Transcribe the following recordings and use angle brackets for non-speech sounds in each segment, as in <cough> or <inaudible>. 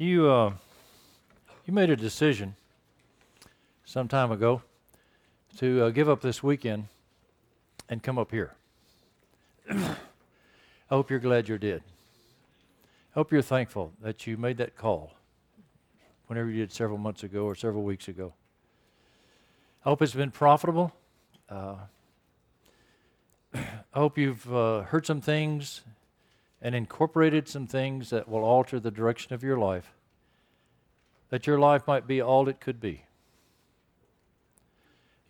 You, uh, you made a decision some time ago to uh, give up this weekend and come up here. <clears throat> I hope you're glad you did. I hope you're thankful that you made that call whenever you did several months ago or several weeks ago. I hope it's been profitable. Uh, <clears throat> I hope you've uh, heard some things and incorporated some things that will alter the direction of your life, that your life might be all it could be.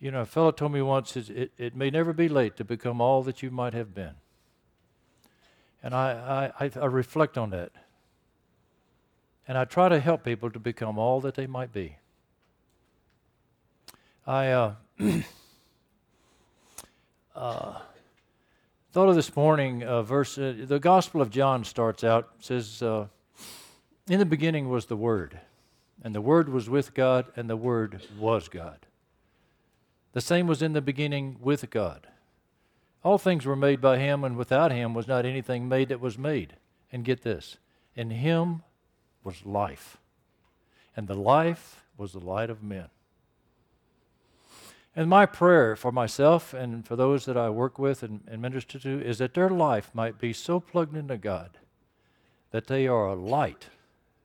You know, a fellow told me once, it, it may never be late to become all that you might have been. And I, I, I, reflect on that. And I try to help people to become all that they might be. I uh, <clears throat> uh, thought of this morning a verse. Uh, the Gospel of John starts out says, uh, "In the beginning was the Word, and the Word was with God, and the Word was God. The same was in the beginning with God. All things were made by Him, and without Him was not anything made that was made. And get this: in Him was life, and the life was the light of men." And my prayer for myself and for those that I work with and, and minister to is that their life might be so plugged into God that they are a light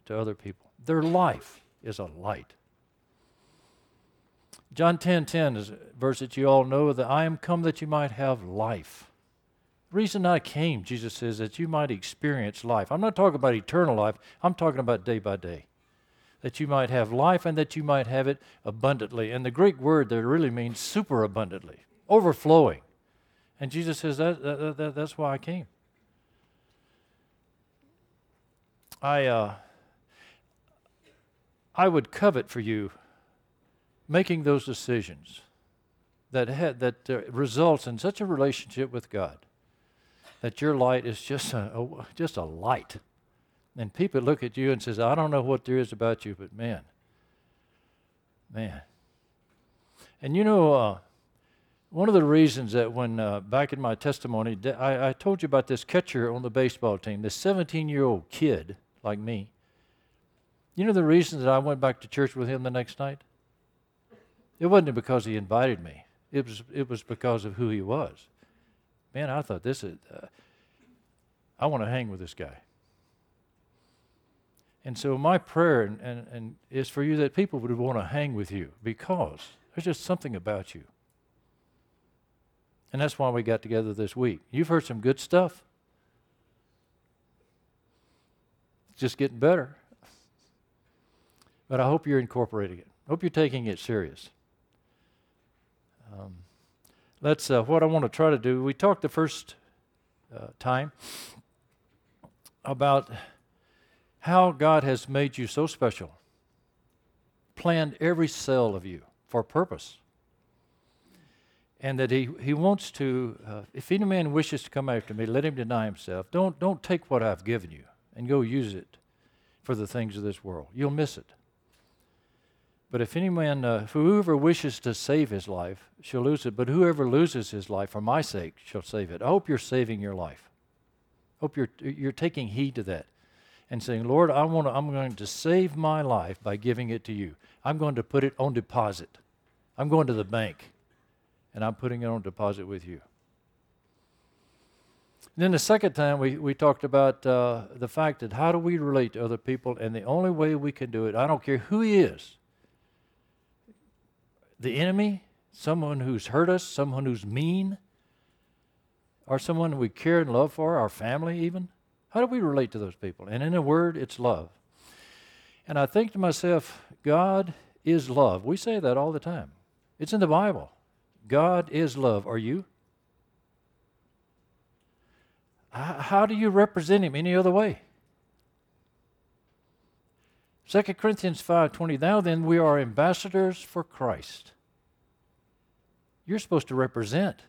to other people. Their life is a light. John 10 10 is a verse that you all know that I am come that you might have life. The reason I came, Jesus says, that you might experience life. I'm not talking about eternal life, I'm talking about day by day that you might have life and that you might have it abundantly. And the Greek word there really means super abundantly, overflowing. And Jesus says that, that, that that's why I came. I, uh, I would covet for you making those decisions that, that uh, results in such a relationship with God that your light is just a, a just a light and people look at you and says, I don't know what there is about you, but man, man. And you know, uh, one of the reasons that when uh, back in my testimony, I, I, told you about this catcher on the baseball team, this 17 year old kid like me. You know the reason that I went back to church with him the next night? It wasn't because he invited me. It was it was because of who he was. Man, I thought this is. Uh, I want to hang with this guy. And so my prayer and, and, and is for you that people would want to hang with you because there's just something about you. And that's why we got together this week. You've heard some good stuff. It's just getting better. But I hope you're incorporating it. Hope you're taking it serious. Um, that's uh, what I want to try to do. We talked the first uh, time about how God has made you so special, planned every cell of you for purpose. And that he, he wants to, uh, if any man wishes to come after me, let him deny himself. Don't, don't take what I've given you and go use it for the things of this world. You'll miss it. But if any man, uh, whoever wishes to save his life shall lose it, but whoever loses his life for my sake shall save it. I hope you're saving your life. I Hope you're, you're taking heed to that and saying, Lord, I want to, I'm going to save my life by giving it to you. I'm going to put it on deposit. I'm going to the bank and I'm putting it on deposit with you. And then the second time we, we talked about uh, the fact that how do we relate to other people, and the only way we can do it, I don't care who he is the enemy, someone who's hurt us, someone who's mean, or someone we care and love for, our family even. How do we relate to those people? And in a word, it's love. And I think to myself, God is love. We say that all the time. It's in the Bible. God is love. Are you? How do you represent him any other way? 2 Corinthians 5:20 Now then we are ambassadors for Christ. You're supposed to represent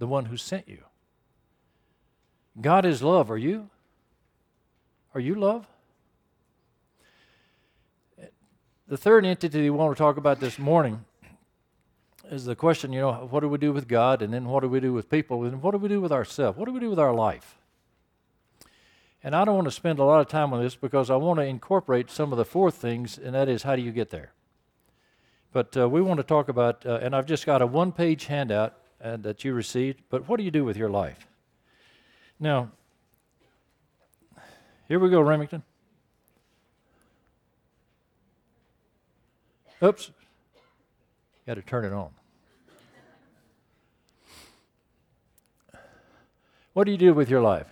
the one who sent you. God is love, are you? Are you love? The third entity we want to talk about this morning is the question, you know, what do we do with God? And then what do we do with people? And what do we do with ourselves? What do we do with our life? And I don't want to spend a lot of time on this because I want to incorporate some of the fourth things, and that is how do you get there? But uh, we want to talk about, uh, and I've just got a one page handout uh, that you received, but what do you do with your life? Now, here we go, Remington. Oops. Got to turn it on. What do you do with your life?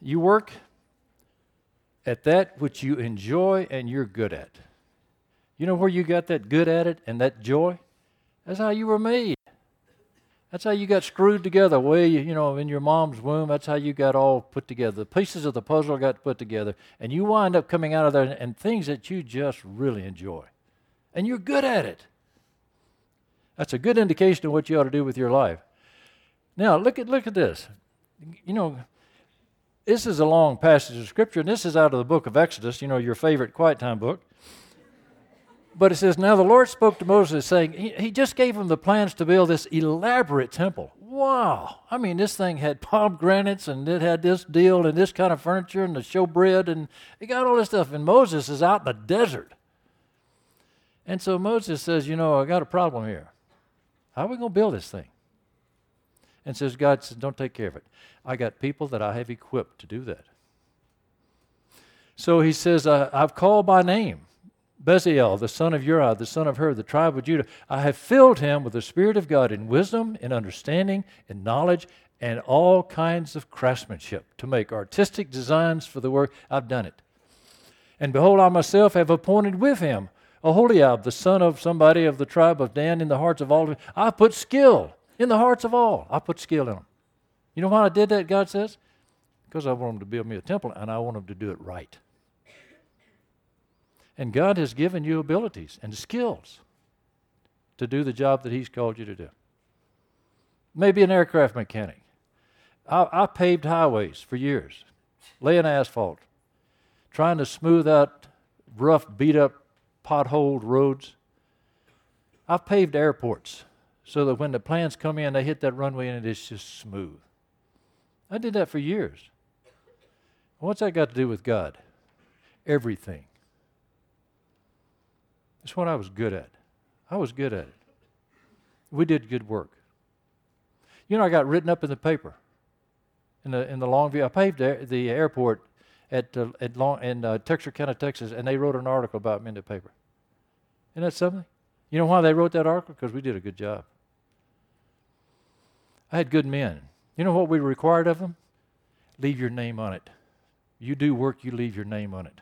You work at that which you enjoy and you're good at. You know where you got that good at it and that joy? That's how you were made. That's how you got screwed together, way you, know, in your mom's womb. That's how you got all put together. The pieces of the puzzle got put together, and you wind up coming out of there and, and things that you just really enjoy, and you're good at it. That's a good indication of what you ought to do with your life. Now, look at, look at this. You know, this is a long passage of Scripture, and this is out of the book of Exodus, you know, your favorite quiet time book. But it says, Now the Lord spoke to Moses, saying, He, he just gave him the plans to build this elaborate temple. Wow. I mean, this thing had pomegranates, and it had this deal, and this kind of furniture, and the showbread, and it got all this stuff. And Moses is out in the desert. And so Moses says, You know, I got a problem here. How are we going to build this thing? and says, God says, don't take care of it. I got people that I have equipped to do that. So he says, I've called by name Bezalel, the son of Uri, the son of Hur, the tribe of Judah. I have filled him with the Spirit of God in wisdom, in understanding, in knowledge, and all kinds of craftsmanship to make artistic designs for the work. I've done it. And behold, I myself have appointed with him Aholiab, the son of somebody of the tribe of Dan, in the hearts of all. I put skill in the hearts of all. I put skill in them. You know why I did that, God says? Because I want them to build me a temple and I want them to do it right. And God has given you abilities and skills to do the job that He's called you to do. Maybe an aircraft mechanic. I, I paved highways for years, laying asphalt, trying to smooth out rough, beat up, potholed roads. I've paved airports so that when the planes come in, they hit that runway and it is just smooth. I did that for years. What's that got to do with God? Everything. It's what I was good at. I was good at it. We did good work. You know, I got written up in the paper in the in the Longview. I paved the, the airport at uh, at Long, in uh, Texarkana, Texas, and they wrote an article about me in the paper. Isn't that something? You know why they wrote that article? Because we did a good job. I had good men. You know what we required of them? Leave your name on it. You do work, you leave your name on it.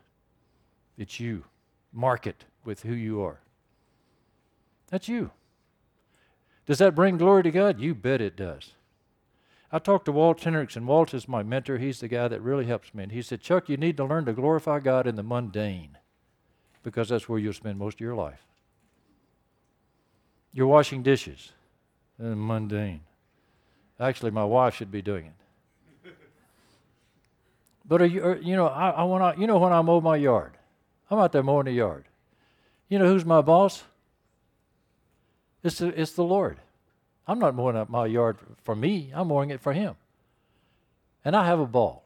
It's you. Mark it with who you are. That's you. Does that bring glory to God? You bet it does. I talked to Walt Henrichsen. Walt is my mentor. He's the guy that really helps me. And he said, Chuck, you need to learn to glorify God in the mundane because that's where you'll spend most of your life. You're washing dishes, mundane. Actually, my wife should be doing it. But are you, are, you know, I, I want you know when I mow my yard, I'm out there mowing the yard. You know who's my boss? It's the, it's the Lord. I'm not mowing up my yard for me. I'm mowing it for Him. And I have a ball.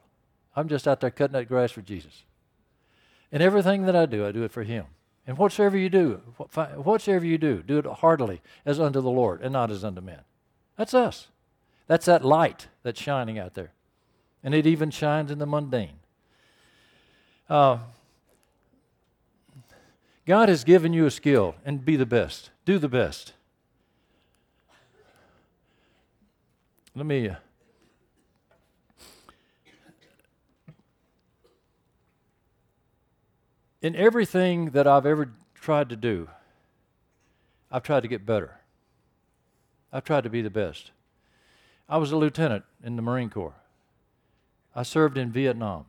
I'm just out there cutting that grass for Jesus. And everything that I do, I do it for Him. And whatsoever you do, whatsoever you do, do it heartily as unto the Lord and not as unto men. That's us. That's that light that's shining out there. And it even shines in the mundane. Uh, God has given you a skill, and be the best. Do the best. Let me. Uh, in everything that I've ever tried to do, I've tried to get better. I've tried to be the best. I was a lieutenant in the Marine Corps. I served in Vietnam.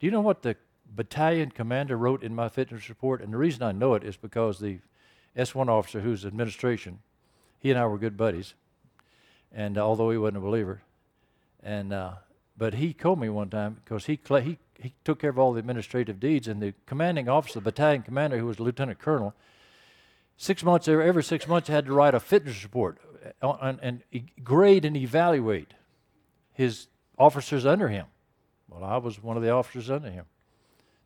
Do you know what the battalion commander wrote in my fitness report? And the reason I know it is because the S1 officer, who's administration, he and I were good buddies. And uh, although he wasn't a believer, and uh, but he told me one time because he, he he took care of all the administrative deeds, and the commanding officer, the battalion commander, who was a lieutenant colonel, six months every six months had to write a fitness report and, and grade and evaluate his officers under him. Well, I was one of the officers under him.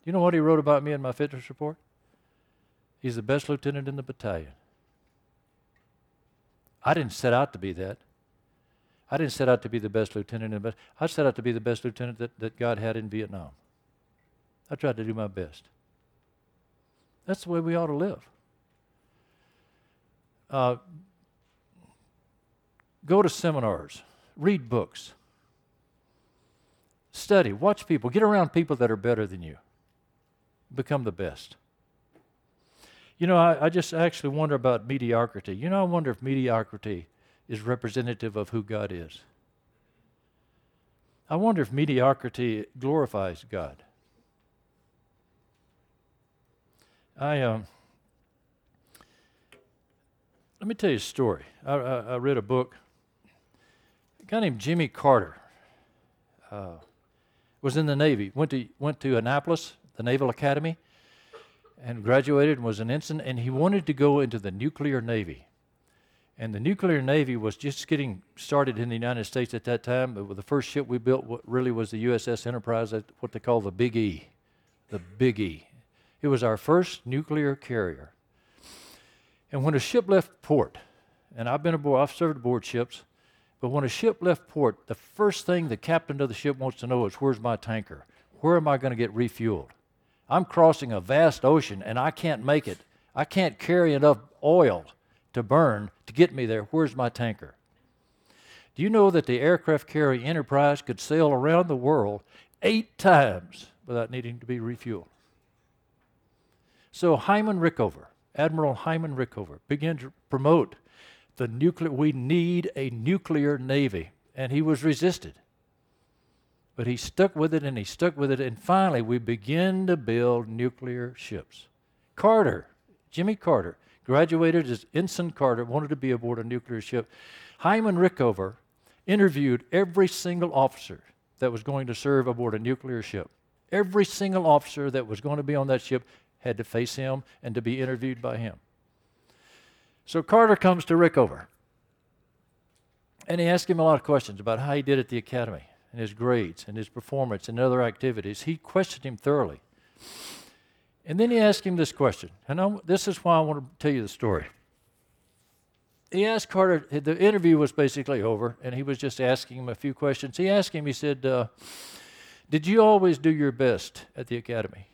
You know what he wrote about me in my fitness report? He's the best lieutenant in the battalion. I didn't set out to be that. I didn't set out to be the best lieutenant in the I set out to be the best lieutenant that, that God had in Vietnam. I tried to do my best. That's the way we ought to live. Uh, go to seminars, read books, study, watch people, get around people that are better than you, become the best. You know, I, I just actually wonder about mediocrity. You know, I wonder if mediocrity is representative of who God is. I wonder if mediocrity glorifies God. I um, let me tell you a story. I, I, I read a book. A guy named Jimmy Carter uh, was in the Navy. went to went to Annapolis, the Naval Academy, and graduated and was an ensign. And he wanted to go into the nuclear navy. And the nuclear navy was just getting started in the United States at that time. But the first ship we built really was the USS Enterprise, what they call the Big E, the Big E. It was our first nuclear carrier. And when a ship left port, and I've been aboard, I've served aboard ships, but when a ship left port, the first thing the captain of the ship wants to know is where's my tanker? Where am I going to get refueled? I'm crossing a vast ocean and I can't make it. I can't carry enough oil to burn to get me there. Where's my tanker? Do you know that the aircraft carrier Enterprise could sail around the world eight times without needing to be refueled? So Hyman Rickover, Admiral Hyman Rickover, began to promote the nuclear. We need a nuclear navy, and he was resisted. But he stuck with it, and he stuck with it, and finally we begin to build nuclear ships. Carter, Jimmy Carter, graduated as Ensign Carter, wanted to be aboard a nuclear ship. Hyman Rickover interviewed every single officer that was going to serve aboard a nuclear ship. Every single officer that was going to be on that ship had to face him and to be interviewed by him. So Carter comes to Rickover. And he asked him a lot of questions about how he did at the academy and his grades and his performance and other activities. He questioned him thoroughly. And then he asked him this question. And I'm, this is why I want to tell you the story. He asked Carter, the interview was basically over, and he was just asking him a few questions. He asked him, he said, uh, Did you always do your best at the academy?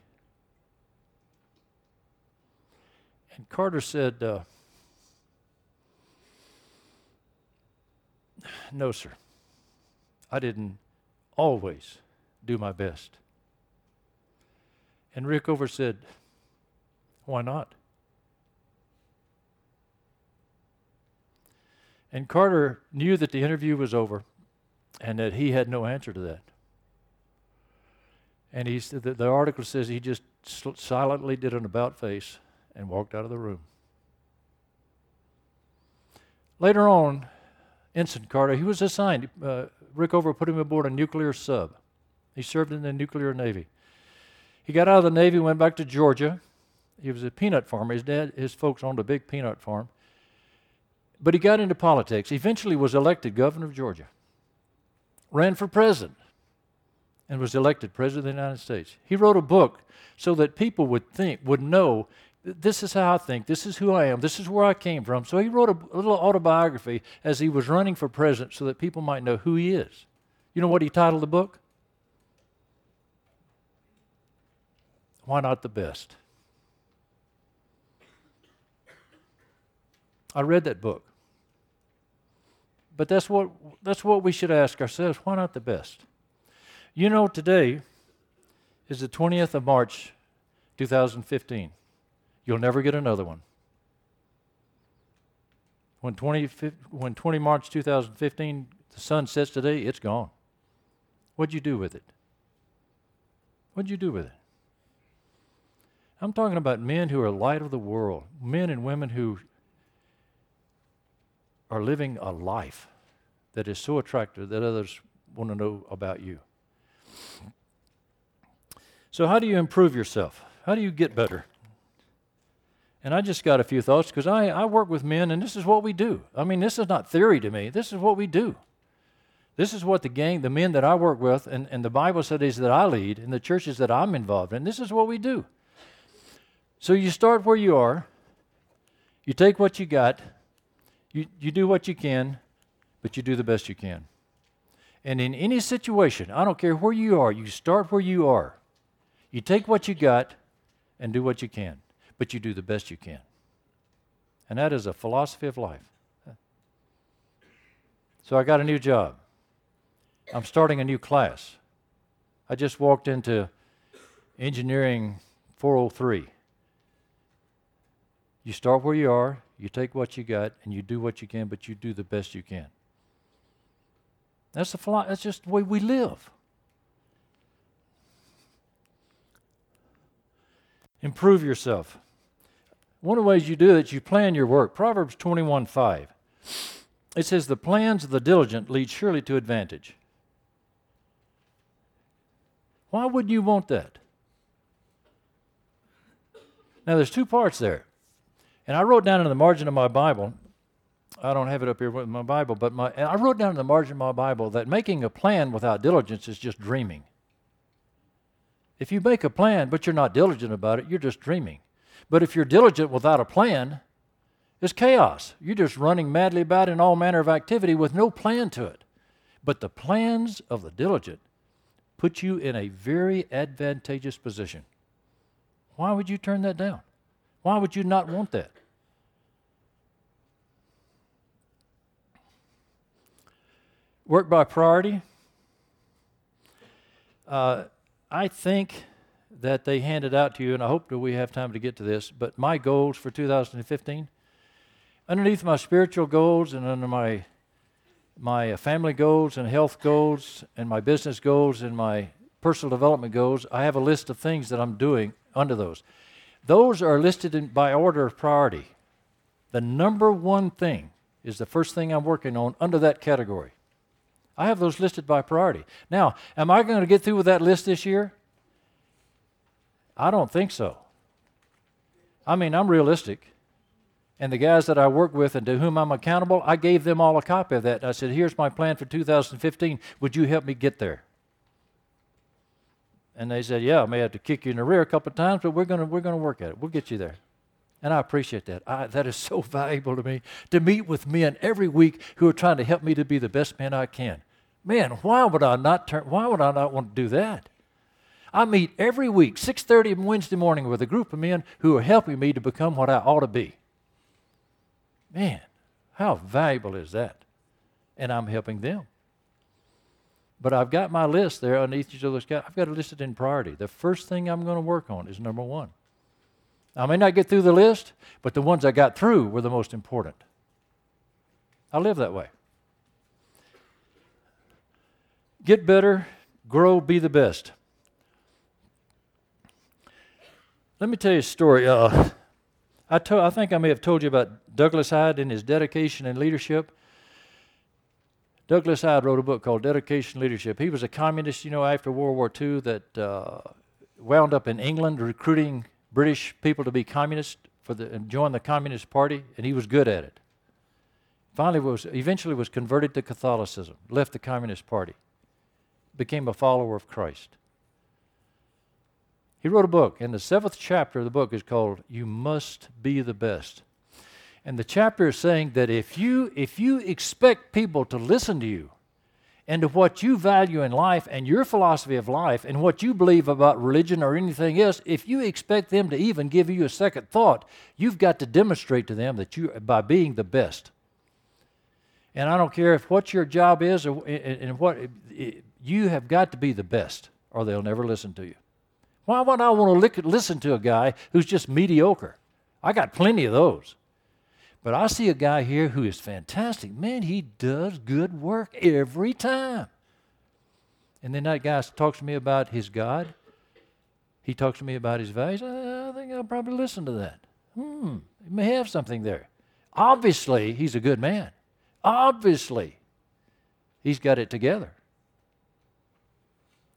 And Carter said, uh, No, sir. I didn't always do my best. And Rickover said, Why not? And Carter knew that the interview was over and that he had no answer to that. And he said that the article says he just silently did an about face and walked out of the room. Later on, Ensign Carter, he was assigned, uh, Rickover put him aboard a nuclear sub. He served in the nuclear navy. He got out of the navy, went back to Georgia. He was a peanut farmer. His dad, his folks owned a big peanut farm. But he got into politics. Eventually was elected governor of Georgia. Ran for president and was elected president of the United States. He wrote a book so that people would think, would know this is how I think, this is who I am, this is where I came from. So he wrote a, little autobiography as he was running for president so that people might know who he is. You know what he titled the book? Why not the best? I read that book. But that's what, that's what we should ask ourselves why not the best? You know, today is the 20th of March, 2015. You'll never get another one. When 20, when 20 March 2015, the sun sets today, it's gone. What'd you do with it? What'd you do with it? I'm talking about men who are light of the world, men and women who are living a life that is so attractive that others want to know about you. So, how do you improve yourself? How do you get better? And I just got a few thoughts because I, I work with men, and this is what we do. I mean, this is not theory to me, this is what we do. This is what the gang, the men that I work with, and, and the Bible studies that I lead, and the churches that I'm involved in, this is what we do. So you start where you are, you take what you got, you, you do what you can, but you do the best you can. And in any situation, I don't care where you are, you start where you are. You take what you got and do what you can, but you do the best you can. And that is a philosophy of life. So I got a new job. I'm starting a new class. I just walked into engineering 403. You start where you are, you take what you got, and you do what you can, but you do the best you can. That's the philo- that's just the way we live. Improve yourself. One of the ways you do it is you plan your work. Proverbs 21 5. It says, The plans of the diligent lead surely to advantage. Why wouldn't you want that? Now, there's two parts there. And I wrote down in the margin of my Bible, I don't have it up here with my Bible, but my, I wrote down in the margin of my Bible that making a plan without diligence is just dreaming. If you make a plan but you're not diligent about it, you're just dreaming. But if you're diligent without a plan, it's chaos. You're just running madly about in all manner of activity with no plan to it. But the plans of the diligent put you in a very advantageous position. Why would you turn that down? Why would you not want that? Work by priority. Uh, I think that they handed out to you, and I hope that we have time to get to this, but my goals for 2015, underneath my spiritual goals and under my my family goals and health goals and my business goals and my personal development goals, I have a list of things that I'm doing under those. Those are listed in, by order of priority. The number one thing is the first thing I'm working on under that category. I have those listed by priority. Now, am I going to get through with that list this year? I don't think so. I mean, I'm realistic. And the guys that I work with and to whom I'm accountable, I gave them all a copy of that. I said, Here's my plan for 2015. Would you help me get there? And they said, Yeah, I may have to kick you in the rear a couple of times, but we're going we're gonna work at it. We'll get you there. And I appreciate that. I, that is <laughs> so valuable to me to meet with men every week who are trying to help me to be the best man I can. Man, why would I not turn? Why would I not want to do that? I meet every week, 6:30 Wednesday morning, with a group of men who are helping me to become what I ought to be. Man, how valuable is that? And I'm helping them. But I've got my list there underneath each of those. I've got it listed in priority. The first thing I'm going to work on is number one. I may not get through the list, but the ones I got through were the most important. I live that way. Get better, grow, be the best. Let me tell you a story. Uh, I, to, I think I may have told you about Douglas Hyde and his dedication and leadership. Douglas Hyde wrote a book called Dedication Leadership. He was a communist, you know, after World War II that uh, wound up in England recruiting British people to be communist for the, and join the Communist Party, and he was good at it. Finally, was eventually was converted to Catholicism, left the Communist Party, became a follower of Christ. He wrote a book, and the seventh chapter of the book is called "You Must Be the Best." And the chapter is saying that if you if you expect people to listen to you and to what you value in life and your philosophy of life and what you believe about religion or anything else, if you expect them to even give you a second thought, you've got to demonstrate to them that you by being the best. And I don't care if what your job is or and what you have got to be the best or they'll never listen to you. Why would I want to listen to a guy who's just mediocre? I got plenty of those. But I see a guy here who is fantastic. Man, he does good work every time. And then that guy talks to me about his God. He talks to me about his values. I think I'll probably listen to that. Hmm, he may have something there. Obviously, he's a good man. Obviously, he's got it together.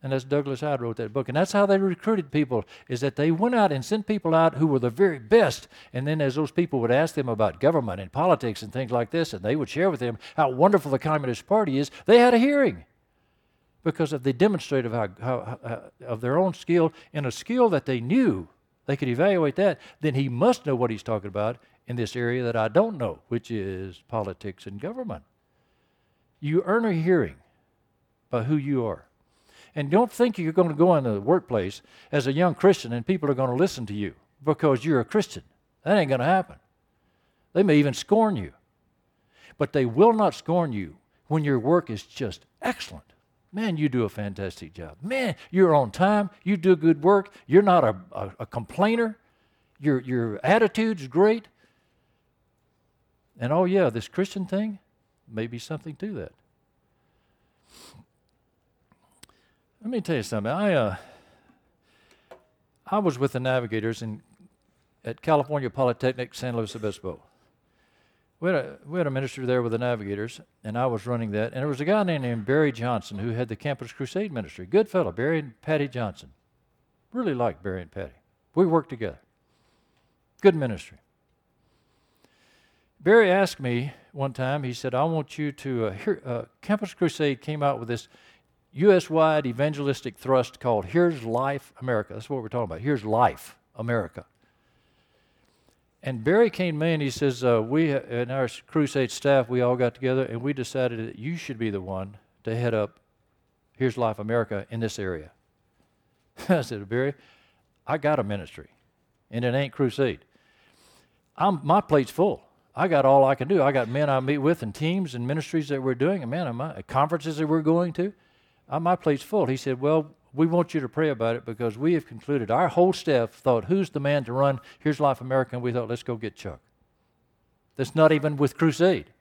And that's Douglas Hyde wrote that book. And that's how they recruited people, is that they went out and sent people out who were the very best. And then as those people would ask them about government and politics and things like this, and they would share with them how wonderful the Communist Party is, they had a hearing because of they demonstrated how, how, how, of their own skill in a skill that they knew they could evaluate that then he must know what he's talking about in this area that i don't know which is politics and government you earn a hearing by who you are and don't think you're going to go into the workplace as a young christian and people are going to listen to you because you're a christian that ain't going to happen they may even scorn you but they will not scorn you when your work is just excellent Man, you do a fantastic job. Man, you're on time. You do good work. You're not a, a, a complainer. Your, your attitude's great. And oh, yeah, this Christian thing, may be something to that. Let me tell you something. I, uh, I was with the Navigators in, at California Polytechnic, San Luis Obispo we had, a, we had a minister there with the Navigators, and I was running that. And there was a guy named Barry Johnson who had the Campus Crusade ministry. Good fellow, Barry and Patty Johnson. Really liked Barry and Patty. We worked together. Good ministry. Barry asked me one time, he said, I want you to, uh, hear, uh, Campus Crusade came out with this U.S. wide evangelistic thrust called Here's Life America. That's what we're talking about. Here's Life America. And Barry came and he says, uh, we and our crusade staff, we all got together and we decided that you should be the one to head up Here's Life America in this area. <laughs> I said, Barry, I got a ministry, and it ain't crusade. I'm, my plate's full. I got all I can do. I got men I meet with and teams and ministries that we're doing, and man, my, conferences that we're going to. Uh, my plate's full. He said, Well, we want you to pray about it because we have concluded, our whole staff thought, who's the man to run Here's Life America? And we thought, let's go get Chuck. That's not even with Crusade.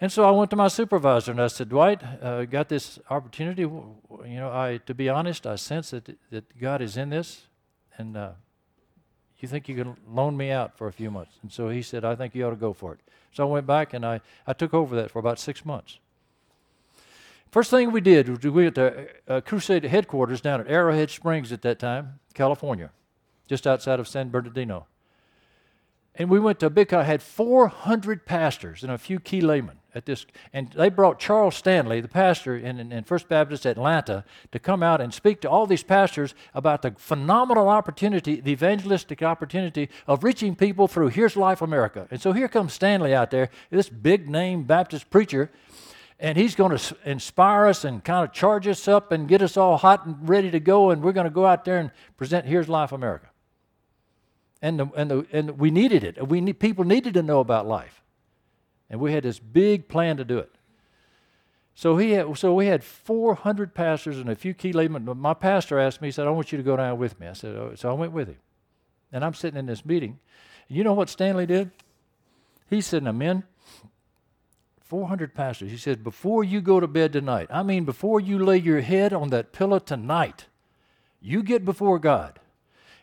And so I went to my supervisor and I said, Dwight, uh, got this opportunity. You know, I to be honest, I sense that, that God is in this, and uh, you think you can loan me out for a few months? And so he said, I think you ought to go for it. So I went back and I, I took over that for about six months. First thing we did was we went to uh, Crusade headquarters down at Arrowhead Springs at that time, California, just outside of San Bernardino. And we went to a big, I had 400 pastors and a few key laymen at this. And they brought Charles Stanley, the pastor in, in, in, First Baptist Atlanta, to come out and speak to all these pastors about the phenomenal opportunity, the evangelistic opportunity of reaching people through Here's Life America. And so here comes Stanley out there, this big name Baptist preacher and he's going to inspire us and kind of charge us up and get us all hot and ready to go and we're going to go out there and present here's life america. And, the, and, the, and we needed it. We need, people needed to know about life. And we had this big plan to do it. So he had, so we had 400 pastors and a few key laymen my pastor asked me he said i want you to go down with me. I said oh. so i went with him. And i'm sitting in this meeting. And you know what stanley did? He said now men 400 pastors. He said, before you go to bed tonight, I mean, before you lay your head on that pillow tonight, you get before God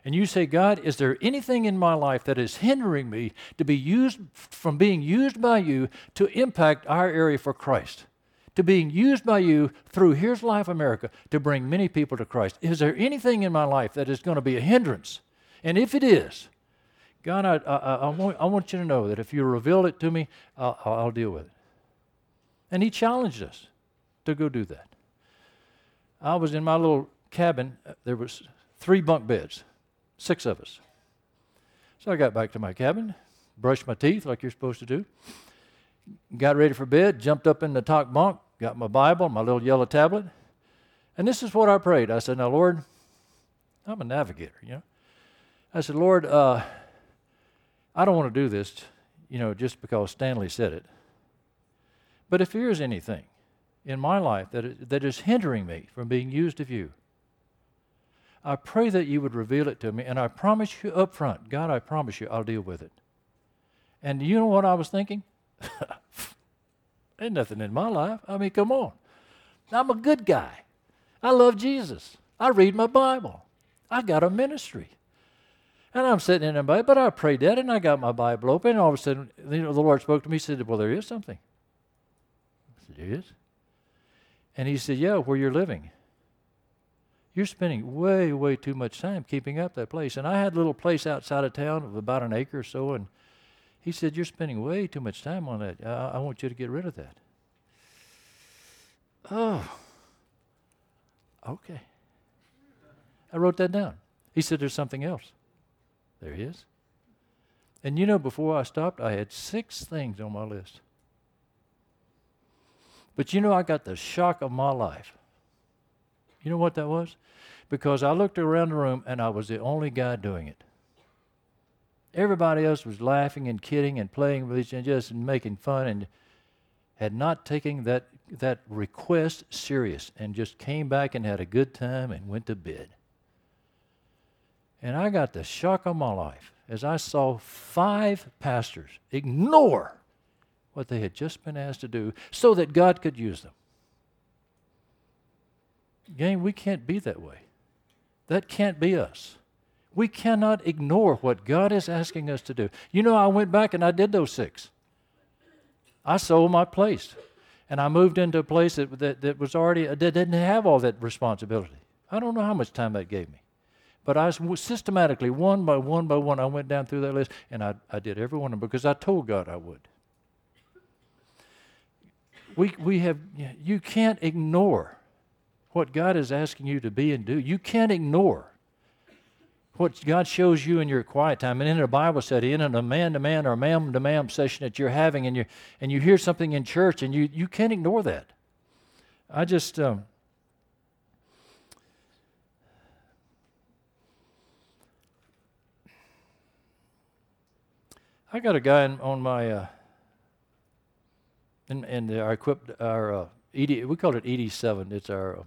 and you say, God, is there anything in my life that is hindering me to be used from being used by you to impact our area for Christ? To being used by you through Here's Life America to bring many people to Christ. Is there anything in my life that is going to be a hindrance? And if it is, God, I, I, I, want, I want you to know that if you reveal it to me, I'll, I'll deal with it. And he challenged us to go do that. I was in my little cabin. There was three bunk beds, six of us. So I got back to my cabin, brushed my teeth like you're supposed to do, got ready for bed, jumped up in the top bunk, got my Bible, my little yellow tablet, and this is what I prayed. I said, "Now, Lord, I'm a navigator, you know." I said, "Lord, uh, I don't want to do this, you know, just because Stanley said it. But if there is anything in my life that is, that is hindering me from being used of you, I pray that you would reveal it to me, and I promise you up front, God, I promise you I'll deal with it. And you know what I was thinking? <laughs> Ain't nothing in my life. I mean, come on. I'm a good guy. I love Jesus. I read my Bible. I got a ministry. And I'm sitting in there, but I prayed that, and I got my Bible open, and all of a sudden, you know, the Lord spoke to me. Said, Well, there is something. Said, is? And he said, Yeah, where you're living. You're spending way, way too much time keeping up that place. And I had a little place outside of town of about an acre or so, and he said, You're spending way too much time on that. I, I want you to get rid of that. Oh, okay. I wrote that down. He said, There's something else. There he is. And you know, before I stopped, I had six things on my list. But you know, I got the shock of my life. You know what that was? Because I looked around the room and I was the only guy doing it. Everybody else was laughing and kidding and playing with each other, just making fun, and had not taken that, that request serious and just came back and had a good time and went to bed. And I got the shock of my life as I saw five pastors ignore what they had just been asked to do so that God could use them. Gang, we can't be that way. That can't be us. We cannot ignore what God is asking us to do. You know, I went back and I did those six. I sold my place. And I moved into a place that, that, that was already, uh, that didn't have all that responsibility. I don't know how much time that gave me. But I systematically, one by one by one, I went down through that list and I, I did every one of them because I told God I would. We, we have, you can't ignore what God is asking you to be and do. You can't ignore what God shows you in your quiet time, and in a Bible study, in a man to man or a man to man session that you're having, and you and you hear something in church, and you you can't ignore that. I just. Um, I got a guy on my uh, in, in our equipped our uh, ED, we call it ED7. It's our uh,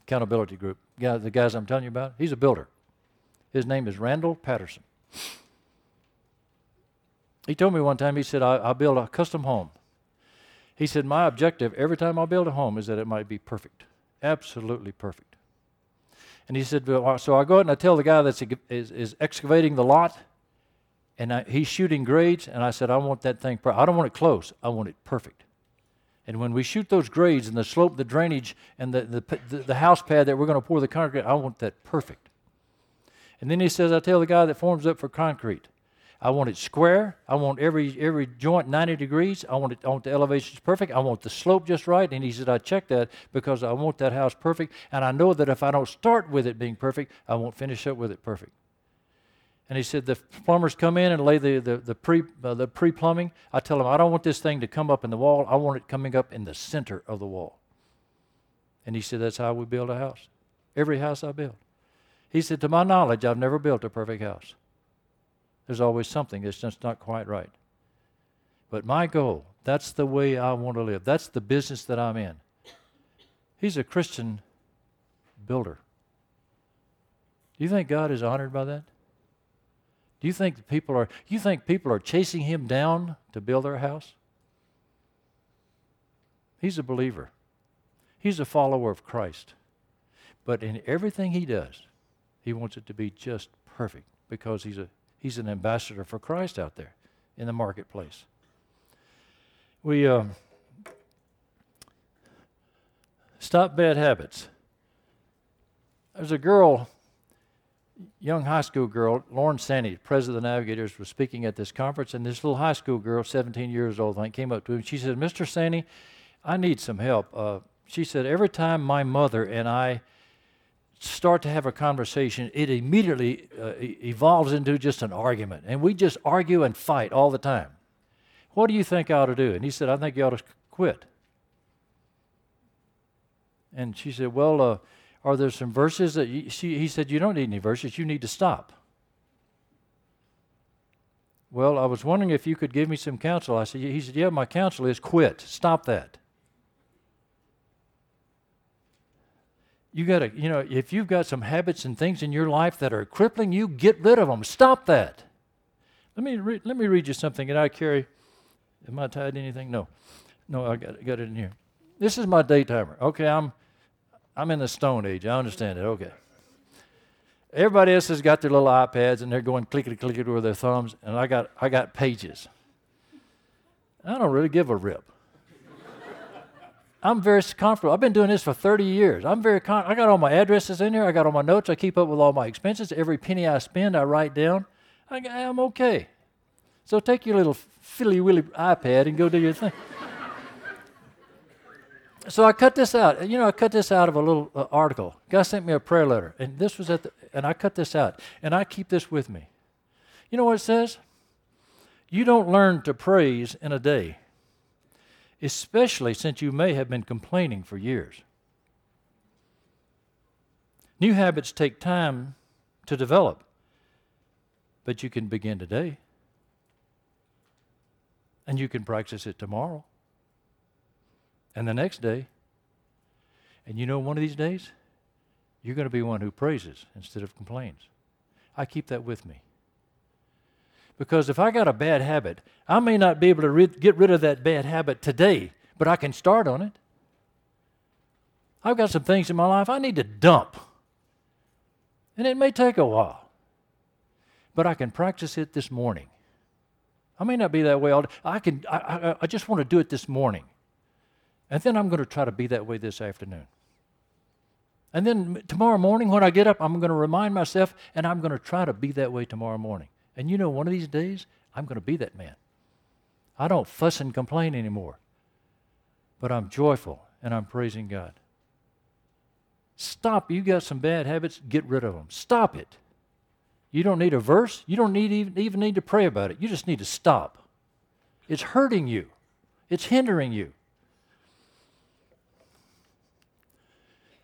accountability group. Yeah, the guys I'm telling you about. He's a builder. His name is Randall Patterson. He told me one time, he said, I, I'll build a custom home. He said, My objective every time I build a home is that it might be perfect, absolutely perfect. And he said, So I go out and I tell the guy that is, is excavating the lot, and I, he's shooting grades, and I said, I want that thing, per- I don't want it close, I want it perfect. And when we shoot those grades and the slope, the drainage, and the, the, the, house pad that we're going to pour the concrete, I want that perfect. And then he says, I tell the guy that forms up for concrete, I want it square. I want every every joint 90 degrees. I want it I want the elevations perfect. I want the slope just right. And he said, I check that because I want that house perfect. And I know that if I don't start with it being perfect, I won't finish up with it perfect. And he said, the plumbers come in and lay the, the, the pre uh, the pre plumbing. I tell them, I don't want this thing to come up in the wall. I want it coming up in the center of the wall. And he said, that's how we build a house. Every house I build. He said, To my knowledge, I've never built a perfect house. There's always something that's just not quite right. But my goal, that's the way I want to live. That's the business that I'm in. He's a Christian builder. Do you think God is honored by that? Do you think people are you think people are chasing him down to build their house? He's a believer. He's a follower of Christ. But in everything he does, he wants it to be just perfect because he's, a, he's an ambassador for Christ out there in the marketplace. We uh, stop bad habits. There's a girl, young high school girl, Lorne Sanny, president of the Navigators, was speaking at this conference, and this little high school girl, 17 years old, I think, came up to him. She said, Mr. Sanny, I need some help. Uh, she said, every time my mother and I start to have a conversation, it immediately uh, evolves into just an argument. And we just argue and fight all the time. What do you think I ought to do? And he said, I think you ought to quit. And she said, Well, uh, are there some verses that you, she, he said, You don't need any verses, you need to stop. Well, I was wondering if you could give me some counsel. I said, He said, Yeah, my counsel is quit. Stop that. You got to, you know, if you've got some habits and things in your life that are crippling you, get rid of them. Stop that. Let me re- let me read you something that I carry. Am I tied to anything? No, no, I got, got it in here. This is my day timer. Okay, I'm I'm in the Stone Age. I understand it. Okay. Everybody else has got their little iPads and they're going clickety clickety with their thumbs, and I got I got pages. I don't really give a rip. I'm very comfortable. I've been doing this for 30 years. I'm very con- I got all my addresses in here. I got all my notes. I keep up with all my expenses. Every penny I spend, I write down. I, am okay. So take your little filly willy iPad and go do your thing. So I cut this out. You know, I cut this out of a little uh, article. Guy sent me a prayer letter, and this was at the, and I cut this out, and I keep this with me. You know what it says? You don't learn to praise in a day especially since you may have been complaining for years. New habits take time to develop, but you can begin today. And you can practice it tomorrow and the next day. And you know, one of these days, you're going to be one who praises instead of complains. I keep that with me. Because if I got a bad habit, I may not be able to rid, get rid of that bad habit today, but I can start on it. I've got some things in my life I need to dump. And it may take a while, but I can practice it this morning. I may not be that way all day. I, can, I, I, I just want to do it this morning. And then I'm going to try to be that way this afternoon. And then tomorrow morning when I get up, I'm going to remind myself and I'm going to try to be that way tomorrow morning. And you know, one of these days, I'm going to be that man. I don't fuss and complain anymore, but I'm joyful and I'm praising God. Stop. You got some bad habits, get rid of them. Stop it. You don't need a verse. You don't need even, even need to pray about it. You just need to stop. It's hurting you. It's hindering you.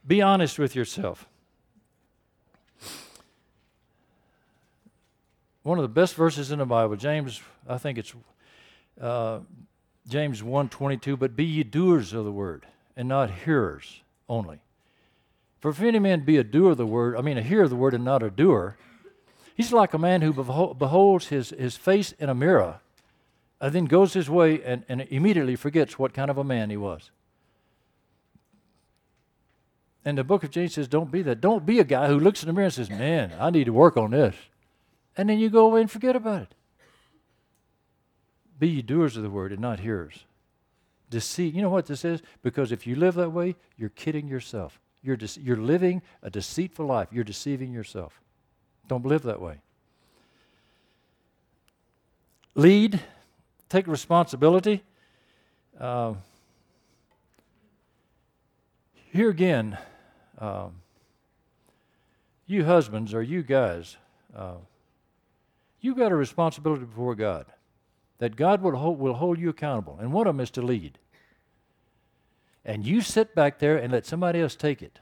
Be honest with yourself. one of the best verses in the Bible, James, I think it's uh, James 1.22, but be ye doers of the word, and not hearers only. For if any man be a doer of the word, I mean a hearer of the word and not a doer, he's like a man who beholds his, his face in a mirror and then goes his way and, and immediately forgets what kind of a man he was. And the book of James says, don't be that. Don't be a guy who looks in the mirror and says, man, I need to work on this and then you go away and forget about it. Be doers of the word and not hearers. Deceit. You know what this is? Because if you live that way, you're kidding yourself. You're, de- you're living a deceitful life. You're deceiving yourself. Don't live that way. Lead. Take responsibility. Uh, here again, um, you husbands or you guys, uh, You've got a responsibility before God that God will will hold you accountable. And one of them is to lead. And you sit back there and let somebody else take it.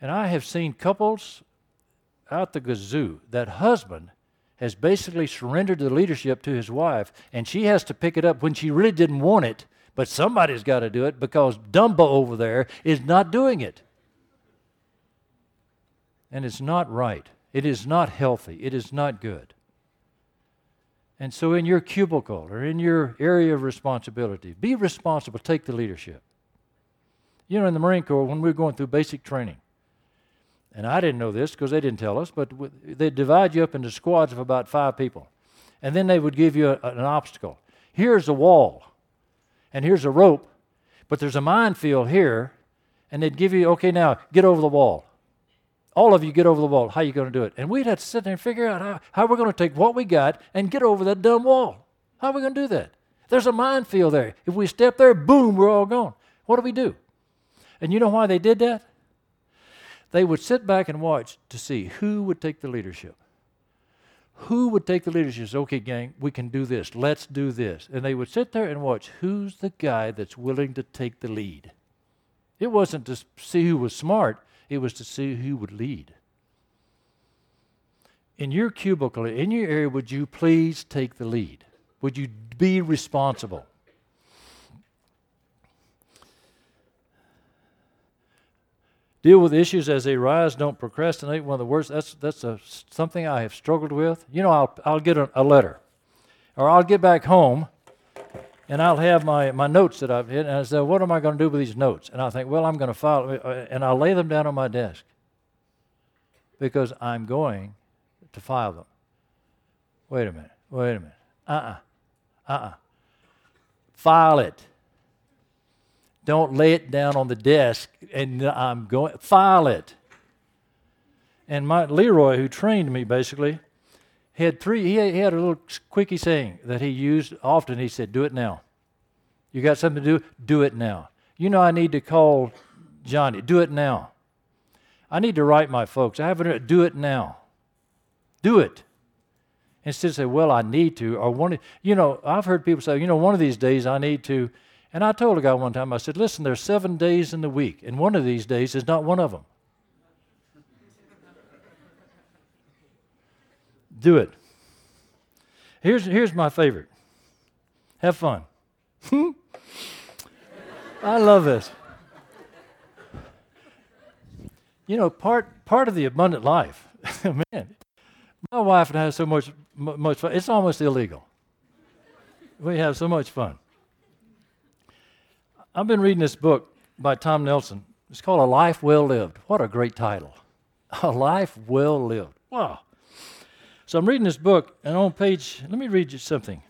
And I have seen couples out the gazoo that husband has basically surrendered the leadership to his wife, and she has to pick it up when she really didn't want it, but somebody's got to do it because Dumbo over there is not doing it. And it's not right. It is not healthy. It is not good. And so, in your cubicle or in your area of responsibility, be responsible, take the leadership. You know, in the Marine Corps, when we were going through basic training, and I didn't know this because they didn't tell us, but they'd divide you up into squads of about five people. And then they would give you a, an obstacle. Here's a wall, and here's a rope, but there's a minefield here, and they'd give you, okay, now get over the wall all of you get over the wall. How are you going to do it? And we'd have to sit there and figure out how, how we're going to take what we got and get over that dumb wall. How are we going to do that? There's a minefield there. If we step there, boom, we're all gone. What do we do? And you know why they did that? They would sit back and watch to see who would take the leadership. Who would take the leadership? Okay, gang, we can do this. Let's do this. And they would sit there and watch who's the guy that's willing to take the lead. It wasn't to see who was smart, it was to see who would lead. In your cubicle, in your area, would you please take the lead? Would you be responsible? Deal with issues as they arise. Don't procrastinate. One of the worst. That's that's a, something I have struggled with. You know, I'll I'll get a, a letter, or I'll get back home, and I'll have my, my notes that I've hit, and I say, what am I going to do with these notes? And I think, well, I'm going to file, uh, and I'll lay them down on my desk because I'm going to file them. Wait a minute, wait a minute. Uh-uh, uh-uh. File it. Don't lay it down on the desk and I'm going, file it. And my Leroy, who trained me basically, had three, he had, a little quickie saying that he used often. He said, Do it now. You got something to do? Do it now. You know, I need to call Johnny. Do it now. I need to write my folks. I haven't, do it now. Do it. Instead of say, well, I need to, or one, you know, I've heard people say, you know, one of these days I need to. And I told a guy one time, I said, listen, there's seven days in the week, and one of these days is not one of them. <laughs> Do it. Here's, here's my favorite have fun. <laughs> I love this. You know, part, part of the abundant life, <laughs> man, my wife and I have so much, much fun. It's almost illegal. We have so much fun. I've been reading this book by Tom Nelson. It's called A Life Well Lived. What a great title. <laughs> A Life Well Lived. Wow. So I'm reading this book, and on page, let me read you something.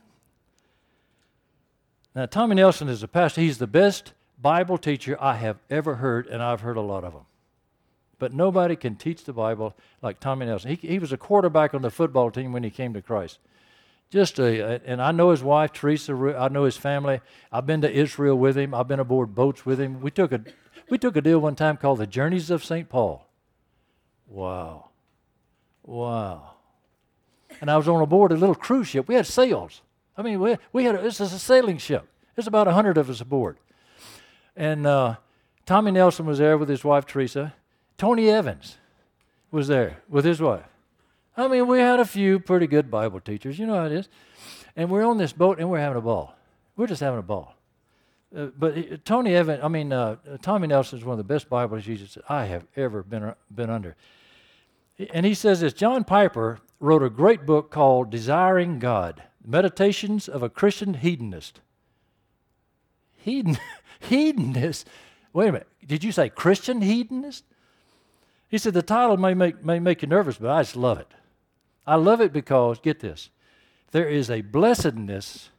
Now, Tommy Nelson is a pastor. He's the best Bible teacher I have ever heard, and I've heard a lot of them. But nobody can teach the Bible like Tommy Nelson. He, he was a quarterback on the football team when he came to Christ. Just a, and I know his wife Teresa. I know his family. I've been to Israel with him. I've been aboard boats with him. We took a we took a deal one time called the Journeys of St. Paul. Wow, wow. And I was on board a little cruise ship. We had sails. I mean, we we had this is a sailing ship. There's about a hundred of us aboard. And uh, Tommy Nelson was there with his wife Teresa. Tony Evans was there with his wife. I mean, we had a few pretty good Bible teachers. You know how it is. And we're on this boat and we're having a ball. We're just having a ball. Uh, but he, Tony Evans, I mean, uh, Tommy Nelson is one of the best Bible teachers I have ever been, been under. And he says this John Piper wrote a great book called Desiring God Meditations of a Christian Hedonist. Hedon, <laughs> hedonist? Wait a minute. Did you say Christian hedonist? He said the title may make, may make you nervous, but I just love it. I love it because, get this, there is a blessedness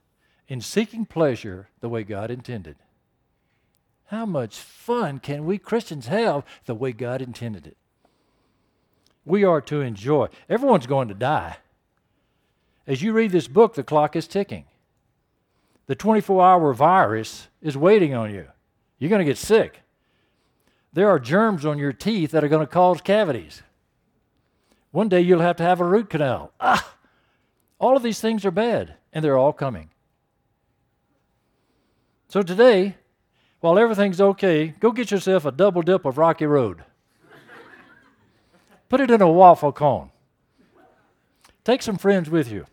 in seeking pleasure the way God intended. How much fun can we Christians have the way God intended it? We are to enjoy. Everyone's going to die. As you read this book, the clock is ticking. The 24 hour virus is waiting on you. You're going to get sick. There are germs on your teeth that are going to cause cavities. One day you'll have to have a root canal. Ah! All of these things are bad, and they're all coming. So today, while everything's okay, go get yourself a double dip of Rocky Road. Put it in a waffle cone. Take some friends with you.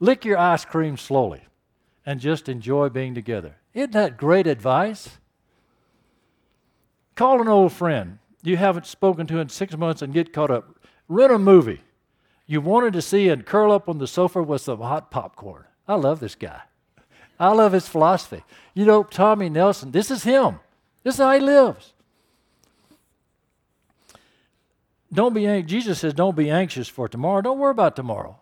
Lick your ice cream slowly and just enjoy being together. Isn't that great advice? Call an old friend you haven't spoken to in six months and get caught up. Rent a movie you wanted to see and curl up on the sofa with some hot popcorn. I love this guy. I love his philosophy. You know, Tommy Nelson, this is him. This is how he lives. Don't be Jesus says, don't be anxious for tomorrow. Don't worry about tomorrow.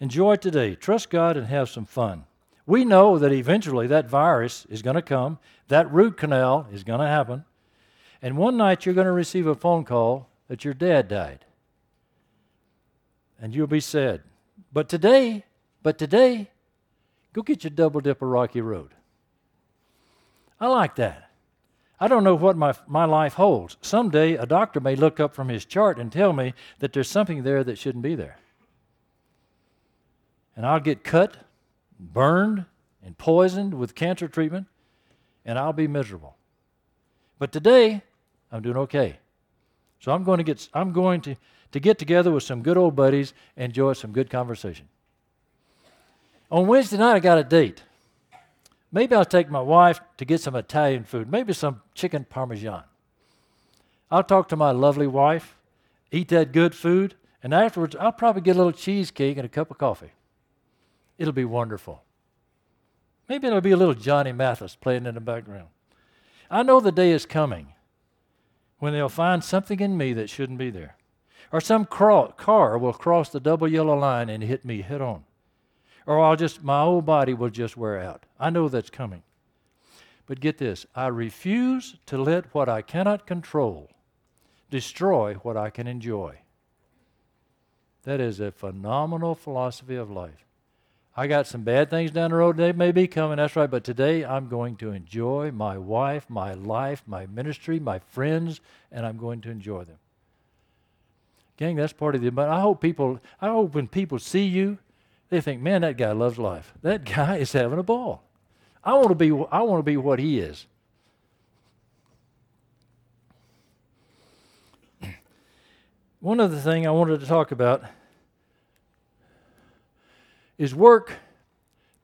Enjoy today. Trust God and have some fun. We know that eventually that virus is going to come, that root canal is going to happen, and one night you're going to receive a phone call that your dad died. And you'll be sad. But today, but today, go get your double dip of Rocky Road. I like that. I don't know what my, my life holds. Someday a doctor may look up from his chart and tell me that there's something there that shouldn't be there. And I'll get cut, burned, and poisoned with cancer treatment, and I'll be miserable. But today, I'm doing okay. So I'm going to get I'm going to, to get together with some good old buddies and enjoy some good conversation. On Wednesday night I got a date. Maybe I'll take my wife to get some Italian food, maybe some chicken parmesan. I'll talk to my lovely wife, eat that good food, and afterwards I'll probably get a little cheesecake and a cup of coffee. It'll be wonderful. Maybe it'll be a little Johnny Mathis playing in the background. I know the day is coming when they'll find something in me that shouldn't be there. Or some car will cross the double yellow line and hit me head on. Or I'll just, my old body will just wear out. I know that's coming. But get this I refuse to let what I cannot control destroy what I can enjoy. That is a phenomenal philosophy of life. I got some bad things down the road. They may be coming, that's right, but today I'm going to enjoy my wife, my life, my ministry, my friends, and I'm going to enjoy them. Gang, that's part of the. But I hope people. I hope when people see you, they think, "Man, that guy loves life. That <laughs> guy is having a ball." I want to be. I want to be what he is. <clears throat> One other thing I wanted to talk about is work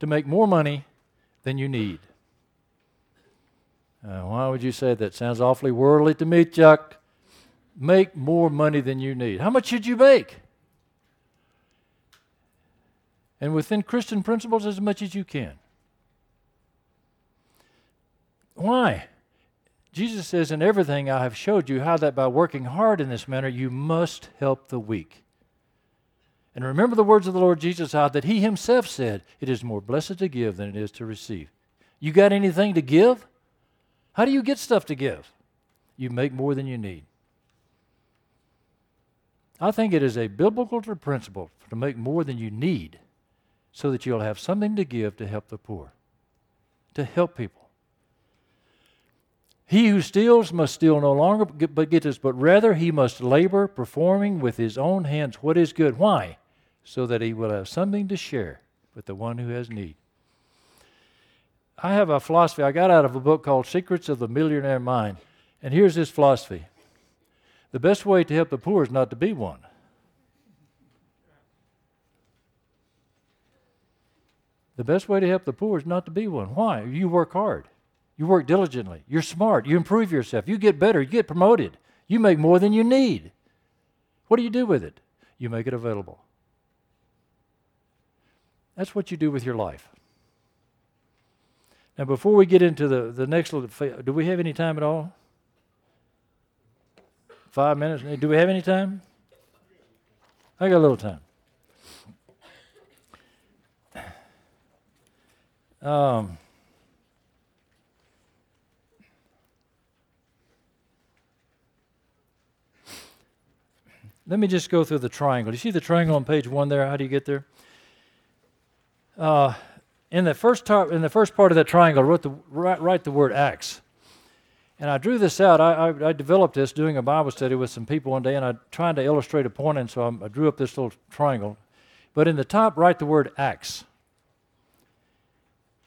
to make more money than you need. Uh, why would you say that? Sounds awfully worldly to me, Chuck. Make more money than you need. How much should you make? And within Christian principles, as much as you can. Why? Jesus says, In everything I have showed you how that by working hard in this manner you must help the weak. And remember the words of the Lord Jesus how that he himself said, It is more blessed to give than it is to receive. You got anything to give? How do you get stuff to give? You make more than you need. I think it is a biblical principle to make more than you need so that you'll have something to give to help the poor, to help people. He who steals must steal no longer, but get this, but rather he must labor, performing with his own hands what is good. Why? So that he will have something to share with the one who has need. I have a philosophy I got out of a book called Secrets of the Millionaire Mind. And here's this philosophy the best way to help the poor is not to be one. The best way to help the poor is not to be one. Why? You work hard. You work diligently. You're smart. You improve yourself. You get better. You get promoted. You make more than you need. What do you do with it? You make it available. That's what you do with your life. Now, before we get into the, the next little, do we have any time at all? Five minutes? Do we have any time? I got a little time. Um, Let me just go through the triangle. You see the triangle on page one there? How do you get there? Uh, in the first tar- in the first part of that triangle, I wrote the write, write the word axe, and I drew this out. I, I, I, developed this doing a Bible study with some people one day, and I tried to illustrate a point, and so I, I drew up this little triangle. But in the top, write the word axe,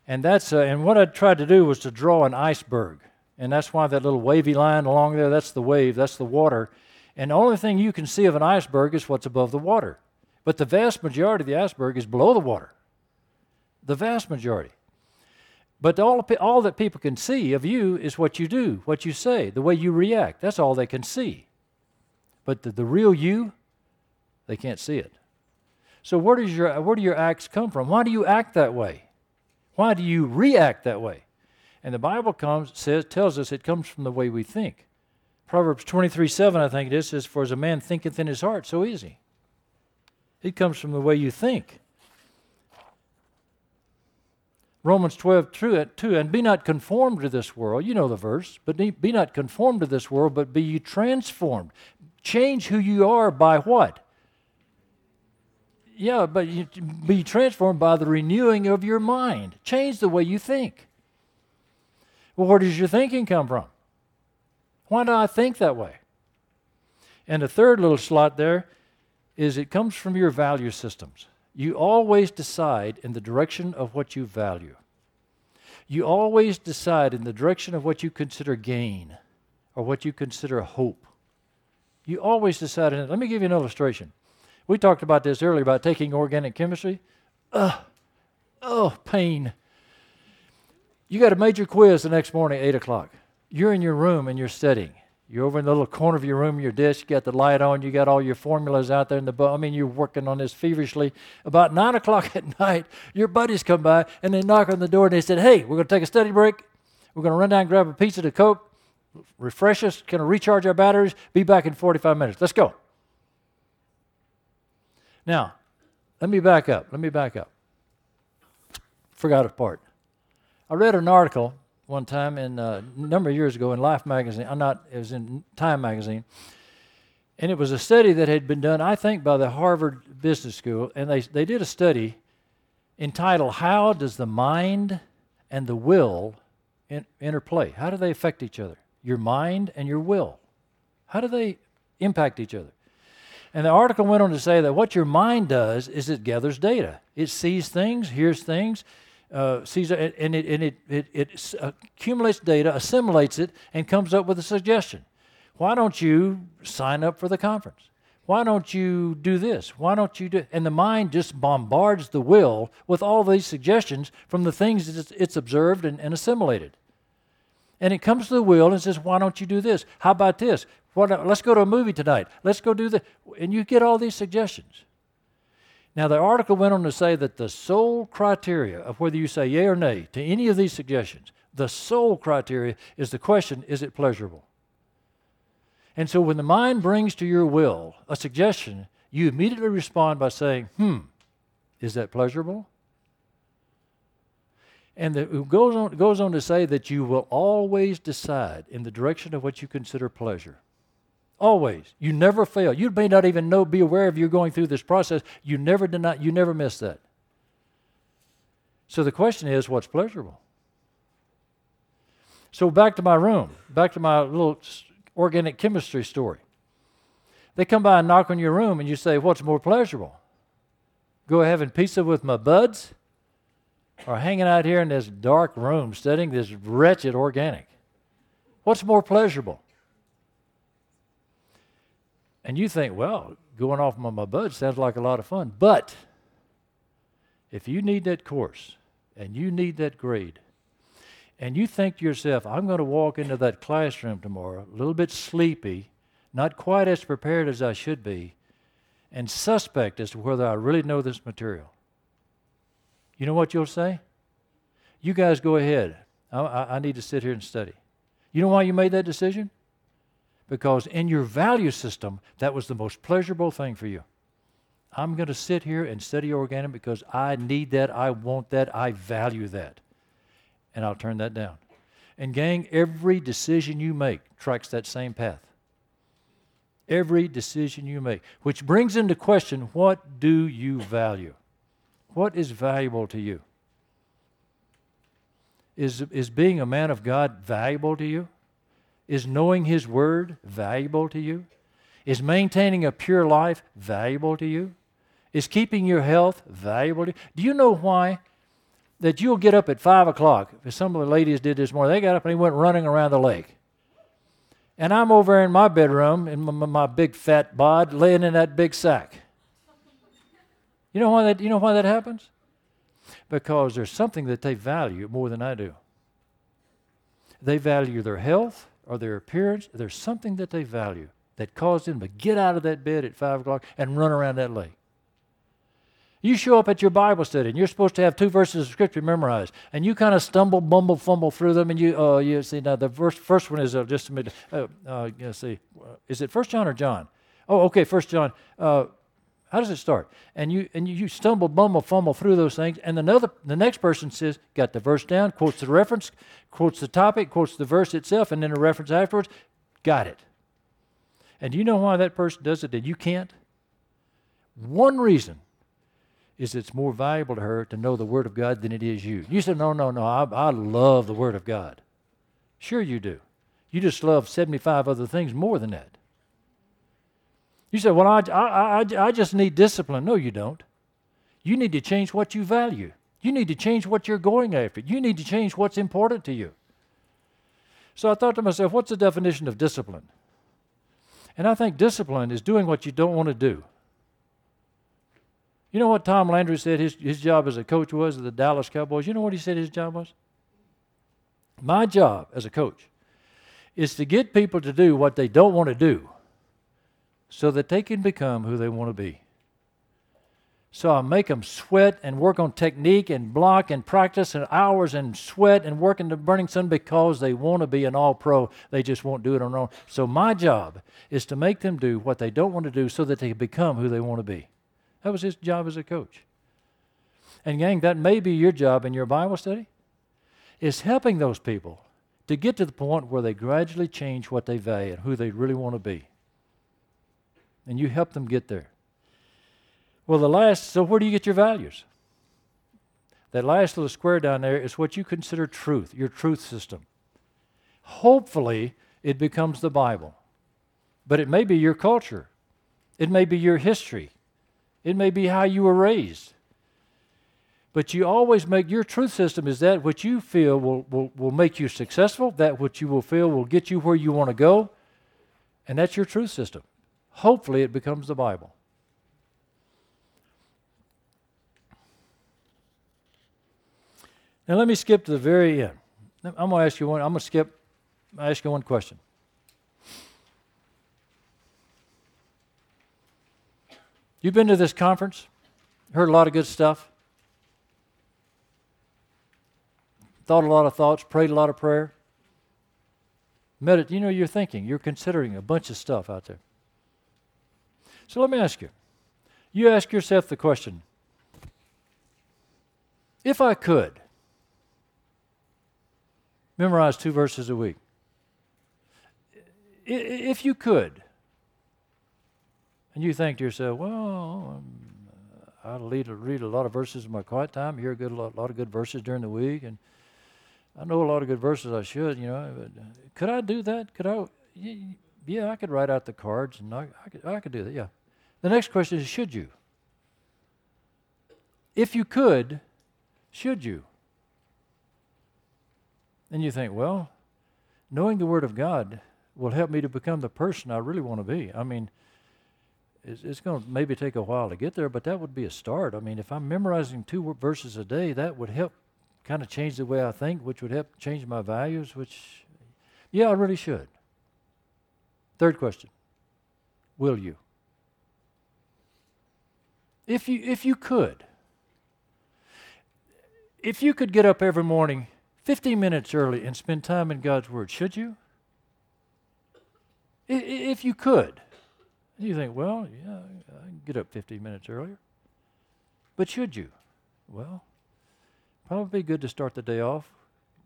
and that's uh, and what I tried to do was to draw an iceberg, and that's why that little wavy line along there. That's the wave. That's the water and the only thing you can see of an iceberg is what's above the water. But the vast majority of the iceberg is below the water. The vast majority. But all, all that people can see of you is what you do, what you say, the way you react. That's all they can see. But the, the real you, they can't see it. So where does your where do your acts come from? Why do you act that way? Why do you react that way? And the Bible comes says tells us it comes from the way we think. Proverbs 23 7, I think it is, says, For as a man thinketh in his heart, so is he. It comes from the way you think. Romans 12, 2, and be not conformed to this world. You know the verse, but be not conformed to this world, but be you transformed. Change who you are by what? Yeah, but you be transformed by the renewing of your mind. Change the way you think. Well, where does your thinking come from? Why do I think that way? And the third little slot there is it comes from your value systems. You always decide in the direction of what you value. You always decide in the direction of what you consider gain or what you consider hope. You always decide in it. Let me give you an illustration. We talked about this earlier about taking organic chemistry. Ugh, oh, pain. You got a major quiz the next morning, 8 o'clock you're in your room and you're studying. You're over in the little corner of your room, your desk, you got the light on, you got all your formulas out there in the book. I mean, you're working on this feverishly. About nine o'clock <laughs> at night, your buddies come by and they knock on the door and they said, Hey, we're going to take a study break. We're going to run down and grab a pizza to Coke, refresh us, kind of recharge our batteries, be back in 45 minutes. Let's go. Now, let me back up. Let me back up. Forgot a part. I read an article one time in uh, a number of years ago in Life magazine. I'm not. It was in Time magazine, and it was a study that had been done, I think, by the Harvard Business School, and they they did a study entitled "How Does the Mind and the Will in, Interplay? How do they affect each other? Your mind and your will. How do they impact each other?" And the article went on to say that what your mind does is it gathers data. It sees things, hears things, uh, it, and, it, and it, it, it accumulates data, assimilates it, and comes up with a suggestion. Why don't you sign up for the conference? Why don't you do this? Why don't you do? And the mind just bombards the will with all these suggestions from the things that it's observed and, and assimilated. And it comes to the will and says, Why don't you do this? How about this? What, let's go to a movie tonight. Let's go do this." And you get all these suggestions. Now, the article went on to say that the sole criteria of whether you say yea or nay to any of these suggestions, the sole criteria is the question is it pleasurable? And so when the mind brings to your will a suggestion, you immediately respond by saying, hmm, is that pleasurable? And the, it goes on, goes on to say that you will always decide in the direction of what you consider pleasure. Always. You never fail. You may not even know, be aware of you're going through this process. You never deny, you never miss that. So the question is, what's pleasurable? So back to my room, back to my little organic chemistry story. They come by and knock on your room, and you say, What's more pleasurable? Go having pizza with my buds, or hanging out here in this dark room studying this wretched organic? What's more pleasurable? And you think, well, going off on my bud sounds like a lot of fun. But if you need that course and you need that grade, and you think to yourself, I'm going to walk into that classroom tomorrow a little bit sleepy, not quite as prepared as I should be, and suspect as to whether I really know this material, you know what you'll say? You guys go ahead. I, I, I need to sit here and study. You know why you made that decision? Because in your value system, that was the most pleasurable thing for you. I'm going to sit here and study organic because I need that, I want that, I value that. And I'll turn that down. And, gang, every decision you make tracks that same path. Every decision you make, which brings into question what do you value? What is valuable to you? Is, is being a man of God valuable to you? Is knowing His Word valuable to you? Is maintaining a pure life valuable to you? Is keeping your health valuable to you? Do you know why? That you'll get up at 5 o'clock. Some of the ladies did this morning. They got up and they went running around the lake. And I'm over in my bedroom in my, big fat bod laying in that big sack. You know why that, you know why that happens? Because there's something that they value more than I do. They value their health, or their appearance, there's something that they value that caused them to get out of that bed at 5 o'clock and run around that lake. You show up at your Bible study and you're supposed to have two verses of Scripture memorized, and you kind of stumble, bumble, fumble through them, and you, uh, you see, now the verse, first one is uh, just a minute. Uh, uh, see, is it First John or John? Oh, okay, First John. How does it start? And you and you stumble, bumble, fumble through those things, and another the next person says, got the verse down, quotes the reference, quotes the topic, quotes the verse itself, and then a reference afterwards. Got it. And do you know why that person does it and you can't? One reason is it's more valuable to her to know the Word of God than it is you. You said, no, no, no, I, I love the Word of God. Sure, you do. You just love 75 other things more than that. You say, Well, I, I, I, I just need discipline. No, you don't. You need to change what you value. You need to change what you're going after. You need to change what's important to you. So I thought to myself, what's the definition of discipline? And I think discipline is doing what you don't want to do. You know what Tom Landry said his, his job as a coach was at the Dallas Cowboys? You know what he said his job was? My job as a coach is to get people to do what they don't want to do so that they can become who they want to be. So I make them sweat and work on technique and block and practice and hours and sweat and work in the burning sun because they want to be an all pro. They just won't do it on their own. So my job is to make them do what they don't want to do so that they become who they want to be. That was his job as a coach. And gang, that may be your job in your Bible study. is helping those people to get to the point where they gradually change what they value and who they really want to be. And you help them get there. Well, the last, so where do you get your values? That last little square down there is what you consider truth, your truth system. Hopefully, it becomes the Bible. But it may be your culture, it may be your history, it may be how you were raised. But you always make your truth system is that what you feel will, will, will make you successful, that what you will feel will get you where you want to go, and that's your truth system. Hopefully, it becomes the Bible. Now, let me skip to the very end. I'm going to ask you one, I'm going to skip, ask you one question. You've been to this conference, heard a lot of good stuff, thought a lot of thoughts, prayed a lot of prayer. Medit- you know, you're thinking, you're considering a bunch of stuff out there. So let me ask you you ask yourself the question if I could memorize two verses a week, if you could, and you think to yourself, well, I read, read a lot of verses in my quiet time, hear a good, lot, lot of good verses during the week, and I know a lot of good verses I should, you know. But uh, could I do that? Could I? Yeah, I could write out the cards, and I, I, could, I could do that, yeah. The next question is, should you? If you could, should you? And you think, well, knowing the Word of God will help me to become the person I really want to be. I mean, it's, it's going to maybe take a while to get there, but that would be a start. I mean, if I'm memorizing two verses a day, that would help kind of change the way I think, which would help change my values, which, yeah, I really should. Third question Will you? If you, if you could, if you could get up every morning 15 minutes early and spend time in God's Word, should you? If you could. You think, well, yeah, I can get up 15 minutes earlier. But should you? Well, probably good to start the day off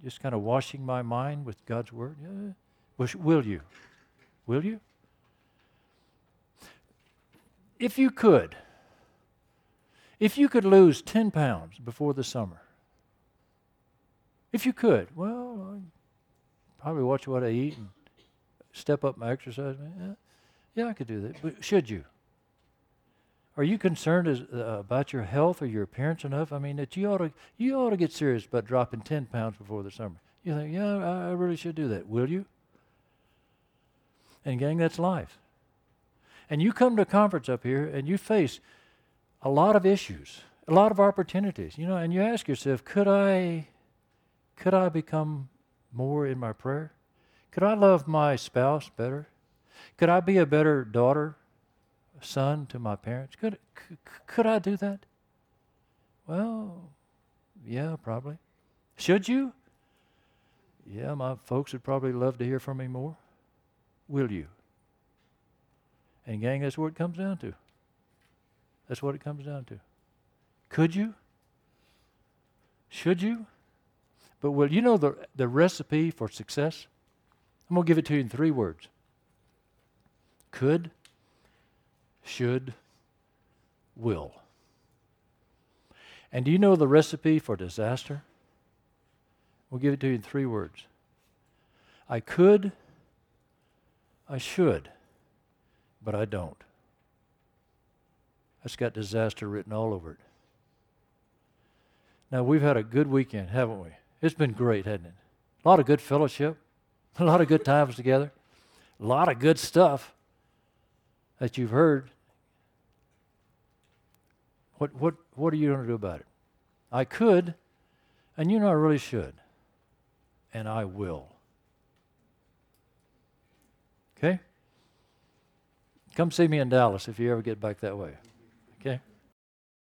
just kind of washing my mind with God's Word. Yeah. Will you? Will you? If you could, if you could lose 10 pounds before the summer, if you could, well, I'd probably watch what I eat and step up my exercise. Yeah. Yeah, I could do that. But should you? Are you concerned as, uh, about your health or your appearance enough? I mean, that you ought to you ought to get serious about dropping ten pounds before the summer. You think, yeah, I, I really should do that. Will you? And gang, that's life. And you come to a conference up here and you face a lot of issues, a lot of opportunities, you know, and you ask yourself, could I could I become more in my prayer? Could I love my spouse better? Could I be a better daughter, son to my parents? Could, could I do that? Well, yeah, probably. Should you? Yeah, my folks would probably love to hear from me more. Will you? And, gang, that's what it comes down to. That's what it comes down to. Could you? Should you? But will you know the, the recipe for success? I'm going to give it to you in three words could, should, will. And do you know the recipe for disaster? We'll give it to you in three words I could, I should, but I don't. That's got disaster written all over it. Now, we've had a good weekend, haven't we? It's been great, hasn't it? A lot of good fellowship, <laughs> a lot of good times together, a lot of good stuff that you've heard, what, what, what are you going to do about it? I could, and you know I really should, and I will. Okay? Come see me in Dallas if you ever get back that way. Okay?